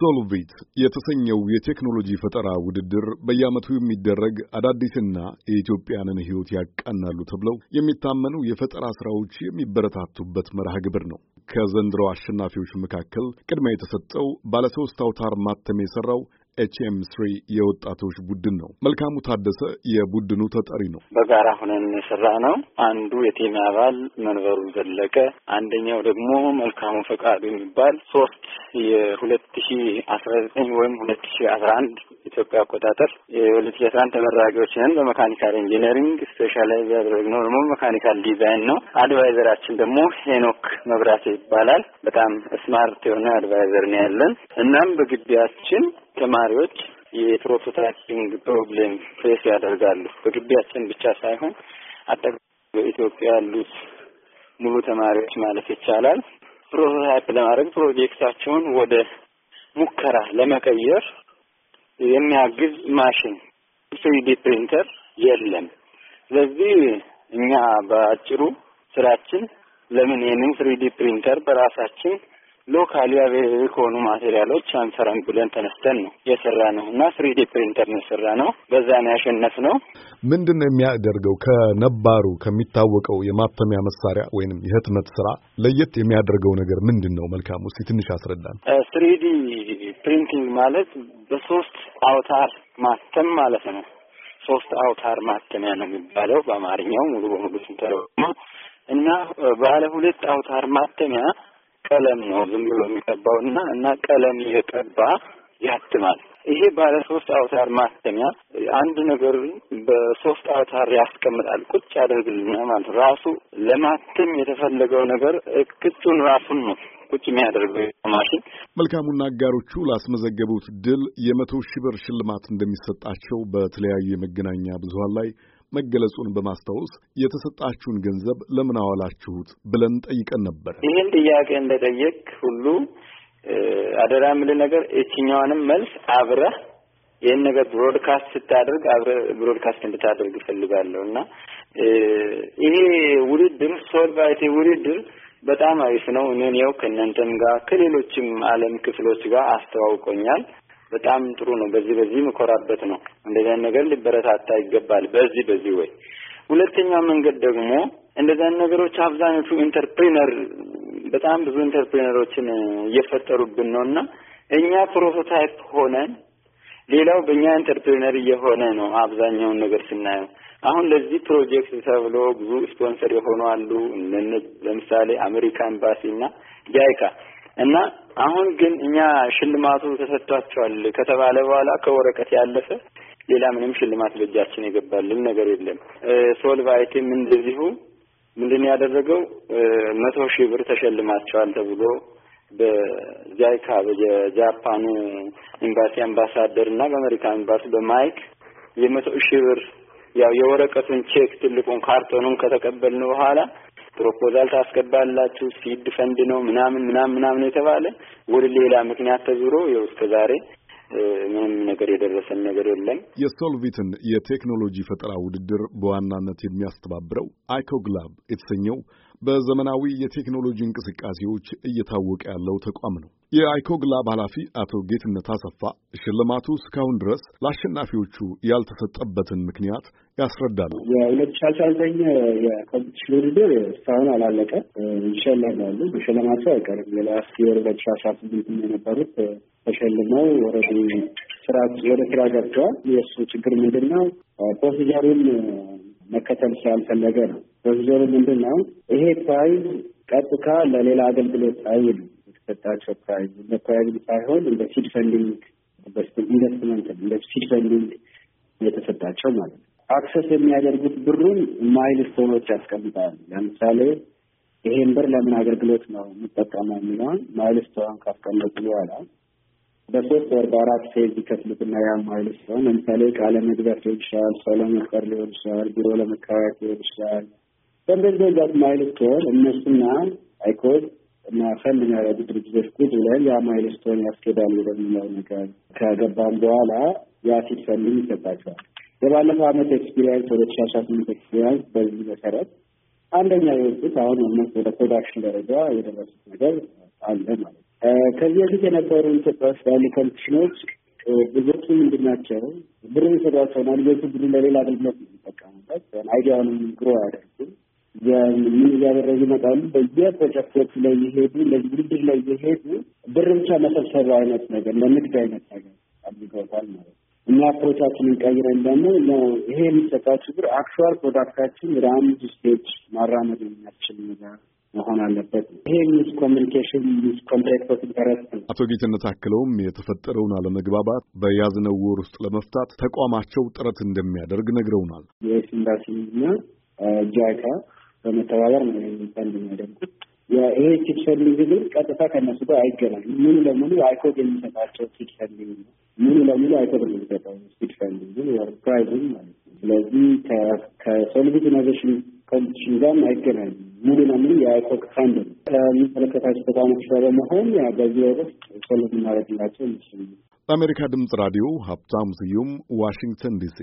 Solve IT የተሰኘው የቴክኖሎጂ ፈጠራ ውድድር በየዓመቱ የሚደረግ አዳዲስና የኢትዮጵያንን ሕይወት ያቃናሉ ተብለው የሚታመኑ የፈጠራ ስራዎች የሚበረታቱበት መርሃ ግብር ነው። ከዘንድሮ አሸናፊዎች መካከል ቅድሚያ የተሰጠው ባለሶስት አውታር ማተሚያ የሰራው ኤችኤም ስሪ የወጣቶች ቡድን ነው። መልካሙ ታደሰ የቡድኑ ተጠሪ ነው። በጋራ ሆነን የሰራነው። አንዱ የ team አባል መንበሩ ዘለቀ፣ አንደኛው ደግሞ መልካሙ ፈቃዱ የሚባል ሶስት የሁለት ሺ አስራ ዘጠኝ ወይም ሁለት ሺ አስራ አንድ ኢትዮጵያ አቆጣጠር የሁለት ሺ አስራ አንድ ተመራቂዎች ነን። በ mechanical engineering specialize ያደረግነው ደግሞ mechanical design ነው። advisor ኣችን ደግሞ ሄኖክ መብራቴ ይባላል። በጣም smart የሆነ advisor ነው ያለን። እናም በግቢያችን ተማሪዎች የ prototyping problem face ያደርጋሉ። በግቢያችን ብቻ ሳይሆን አጠቃላይ በኢትዮጵያ ያሉት ሙሉ ተማሪዎች ማለት ይቻላል prototype ለማድረግ ፕሮጀክታቸውን ወደ ሙከራ ለመቀየር የሚያግዝ ማሽን ስሪዲ ፕሪንተር የለም። ስለዚህ እኛ በአጭሩ ስራችን ለምን ይህንን ስሪዲ ፕሪንተር በራሳችን locally available ከሆኑ material ኦች አንሰራም ብለን ተነስተን ነው የሰራነው እና ስሪዲ ፕሪንተር ነው የሰራነው። በዛ ነው ያሸነፍ ነው። ምንድን ነው የሚያደርገው ከነባሩ ከሚታወቀው የማተሚያ መሳሪያ ወይንም የህትመት ስራ ለየት የሚያደርገው ነገር ምንድን ነው? መልካም ውስጥ ትንሽ አስረዳን። 3D printing ማለት በሶስት አውታር ማተም ማለት ነው። ሶስት አውታር ማተሚያ ነው የሚባለው በአማርኛው ሙሉ በሙሉ ስንተረጉመው እና ባለ ሁለት አውታር ማተሚያ ቀለም ነው ዝም ብሎ የሚቀባው እና እና ቀለም እየቀባ ያትማል። ይሄ ባለ ሶስት አውታር ማተሚያ አንድ ነገር በሶስት አውታር ያስቀምጣል፣ ቁጭ ያደርግልና ማለት ራሱ ለማተም የተፈለገው ነገር ቅጹን ራሱን ነው ቁጭ የሚያደርገው ማሽን። መልካሙና አጋሮቹ ላስመዘገቡት ድል የመቶ ሺህ ብር ሽልማት እንደሚሰጣቸው በተለያዩ የመገናኛ ብዙኃን ላይ መገለጹን በማስታወስ የተሰጣችሁን ገንዘብ ለምን አዋላችሁት ብለን ጠይቀን ነበር። ይህን ጥያቄ እንደጠየቅ ሁሉ አደራ የምልህ ነገር የትኛዋንም መልስ አብረህ ይህን ነገር ብሮድካስት ስታደርግ አብረህ ብሮድካስት እንድታደርግ እፈልጋለሁ እና ይሄ ውድድር ሶልቫይቴ ውድድር በጣም አሪፍ ነው። እኔን ያው ከእናንተም ጋር ከሌሎችም ዓለም ክፍሎች ጋር አስተዋውቆኛል። በጣም ጥሩ ነው። በዚህ በዚህ ምኮራበት ነው። እንደዚህ ነገር ሊበረታታ ይገባል። በዚህ በዚህ ወይ ሁለተኛው መንገድ ደግሞ እንደዚህ ነገሮች አብዛኞቹ entrepreneur በጣም ብዙ entrepreneur ኦችን እየፈጠሩብን ነው እና እኛ prototype ሆነን ሌላው በእኛ entrepreneur እየሆነ ነው አብዛኛውን ነገር ስናየው። አሁን ለዚህ ፕሮጀክት ተብሎ ብዙ ስፖንሰር የሆኑ አሉ። ለምሳሌ አሜሪካ ኤምባሲ እና ጃይካ እና አሁን ግን እኛ ሽልማቱ ተሰጥቷቸዋል ከተባለ በኋላ ከወረቀት ያለፈ ሌላ ምንም ሽልማት በእጃችን የገባልን ነገር የለም። Solve IT ም እንደዚሁ ምንድን ያደረገው መቶ ሺህ ብር ተሸልማቸዋል ተብሎ በጃይካ በጃፓኑ ኤምባሲ አምባሳደር እና በአሜሪካ ኤምባሲ በማይክ የመቶ ሺህ ብር ያው የወረቀቱን ቼክ ትልቁን ካርቶኑን ከተቀበልን በኋላ proposal ታስገባላችሁ seed fund ነው ምናምን ምናምን ምናምን የተባለ ወደ ሌላ ምክንያት ተዙሮ ይኸው እስከ ዛሬ ምንም ነገር የደረሰን ነገር የለም። የሶልቪትን የቴክኖሎጂ ፈጠራ ውድድር በዋናነት የሚያስተባብረው አይኮግላብ የተሰኘው በዘመናዊ የቴክኖሎጂ እንቅስቃሴዎች እየታወቀ ያለው ተቋም ነው። የአይኮግላብ ኃላፊ አቶ ጌትነት አሰፋ ሽልማቱ እስካሁን ድረስ ለአሸናፊዎቹ ያልተሰጠበትን ምክንያት ያስረዳሉ። የሁለት ሺ አስራ ዘጠኝ የኮምፒቲሽን ውድድር እስካሁን አላለቀ። ይሸለማሉ። መሸለማቸው አይቀርም። የላስት የር ሁለት ሺ አስራ ስምንት የነበሩት ተሸልመው ወረዱ ስራ ወደ ስራ ገብተዋል። የእሱ ችግር ምንድን ነው? procedure ኡን መከተል ስላልፈለገ ነው። procedure ኡ ምንድን ነው? ይሄ prize ቀጥታ ለሌላ አገልግሎት አይውልም። የተሰጣቸው prize እንደ prize ሳይሆን እንደ seed funding investment እንደ seed funding የተሰጣቸው ማለት ነው። access የሚያደርጉት ብሩን milestone ኦች ያስቀምጣሉ። ለምሳሌ ይሄን ብር ለምን አገልግሎት ነው የምጠቀመው የሚለውን milestone ካስቀመጡ በኋላ በሶስት ወር በአራት phase ይከፍሉትና ያ milestone ለምሳሌ እቃ ለመግዛት ሊሆን ይችላል፣ ሰው ለመቅጠር ሊሆን ይችላል፣ ቢሮ ለመከራየት ሊሆን ይችላል። በእንደዚህ በዛት milestone እነሱና iCog እና ፈንድ የሚያደርጉ ድርጅቶች ቁጭ ብለን ያ milestone ያስኬዳል ወደሚለው ነገር ከገባም በኋላ ያ seed fund ም ይሰጣቸዋል። የባለፈው ዓመት experience ወደ አስራ ስምንት experience በዚህ መሰረት አንደኛ የወጡት አሁን almost ወደ production ደረጃ የደረሱት ነገር አለ ማለት ነው። ከዚህ በፊት የነበሩ ኢትዮጵያ ውስጥ ያሉ competition ኦች ብዙዎቹ ምንድን ናቸው? ብር ይሰጧቸውና ልጆቹ ብሩ ለሌላ አገልግሎት ነው የሚጠቀሙበት። idea ውንም grow አያደርጉም። ምን እያደረጉ ይመጣሉ? በየፕሮጀክቶቹ ላይ እየሄዱ እንደዚህ ውድድር ላይ እየሄዱ ብር ብቻ መሰብሰብ አይነት ነገር ለንግድ አይነት ነገር አድርገውታል ማለት ነው። እኛ approach ኣችንን ቀይረን ደግሞ ይሄ የሚሰጣችሁ ብር actual product ኣችን ወደ አንድ stage ማራመድ የሚያስችል ነገር መሆን አለበት። ይሄ miscommunication misinterest ነው። አቶ ጌትነት አክለውም የተፈጠረውን አለመግባባት በያዝነው ወር ውስጥ ለመፍታት ተቋማቸው ጥረት እንደሚያደርግ ነግረውናል። የ US ኤምባሲ እና ጃይካ በመተባበር ነው ፈንድ የሚያደርጉት። ይሄ seed ግን ቀጥታ ከእነሱ ጋር አይገናኝም። ሙሉ ለሙሉ iCog የሚሰጣቸው seed funding ነው። ሙሉ ለሙሉ iCog የሚሰጠው seed funding prize ም ማለት ነው። ስለዚህ ከ Solve IT innovation competition ጋር አይገናኝም። ሙሉ ለሙሉ የ iCog fund ነው። ከሚመለከታቸው ተቋሞች በመሆን በዚህ ወር ውስጥ solve እናደርግላቸው ይመስለኛል። ለአሜሪካ ድምፅ ራዲዮ ሀብታሙ ስዩም ዋሽንግተን ዲሲ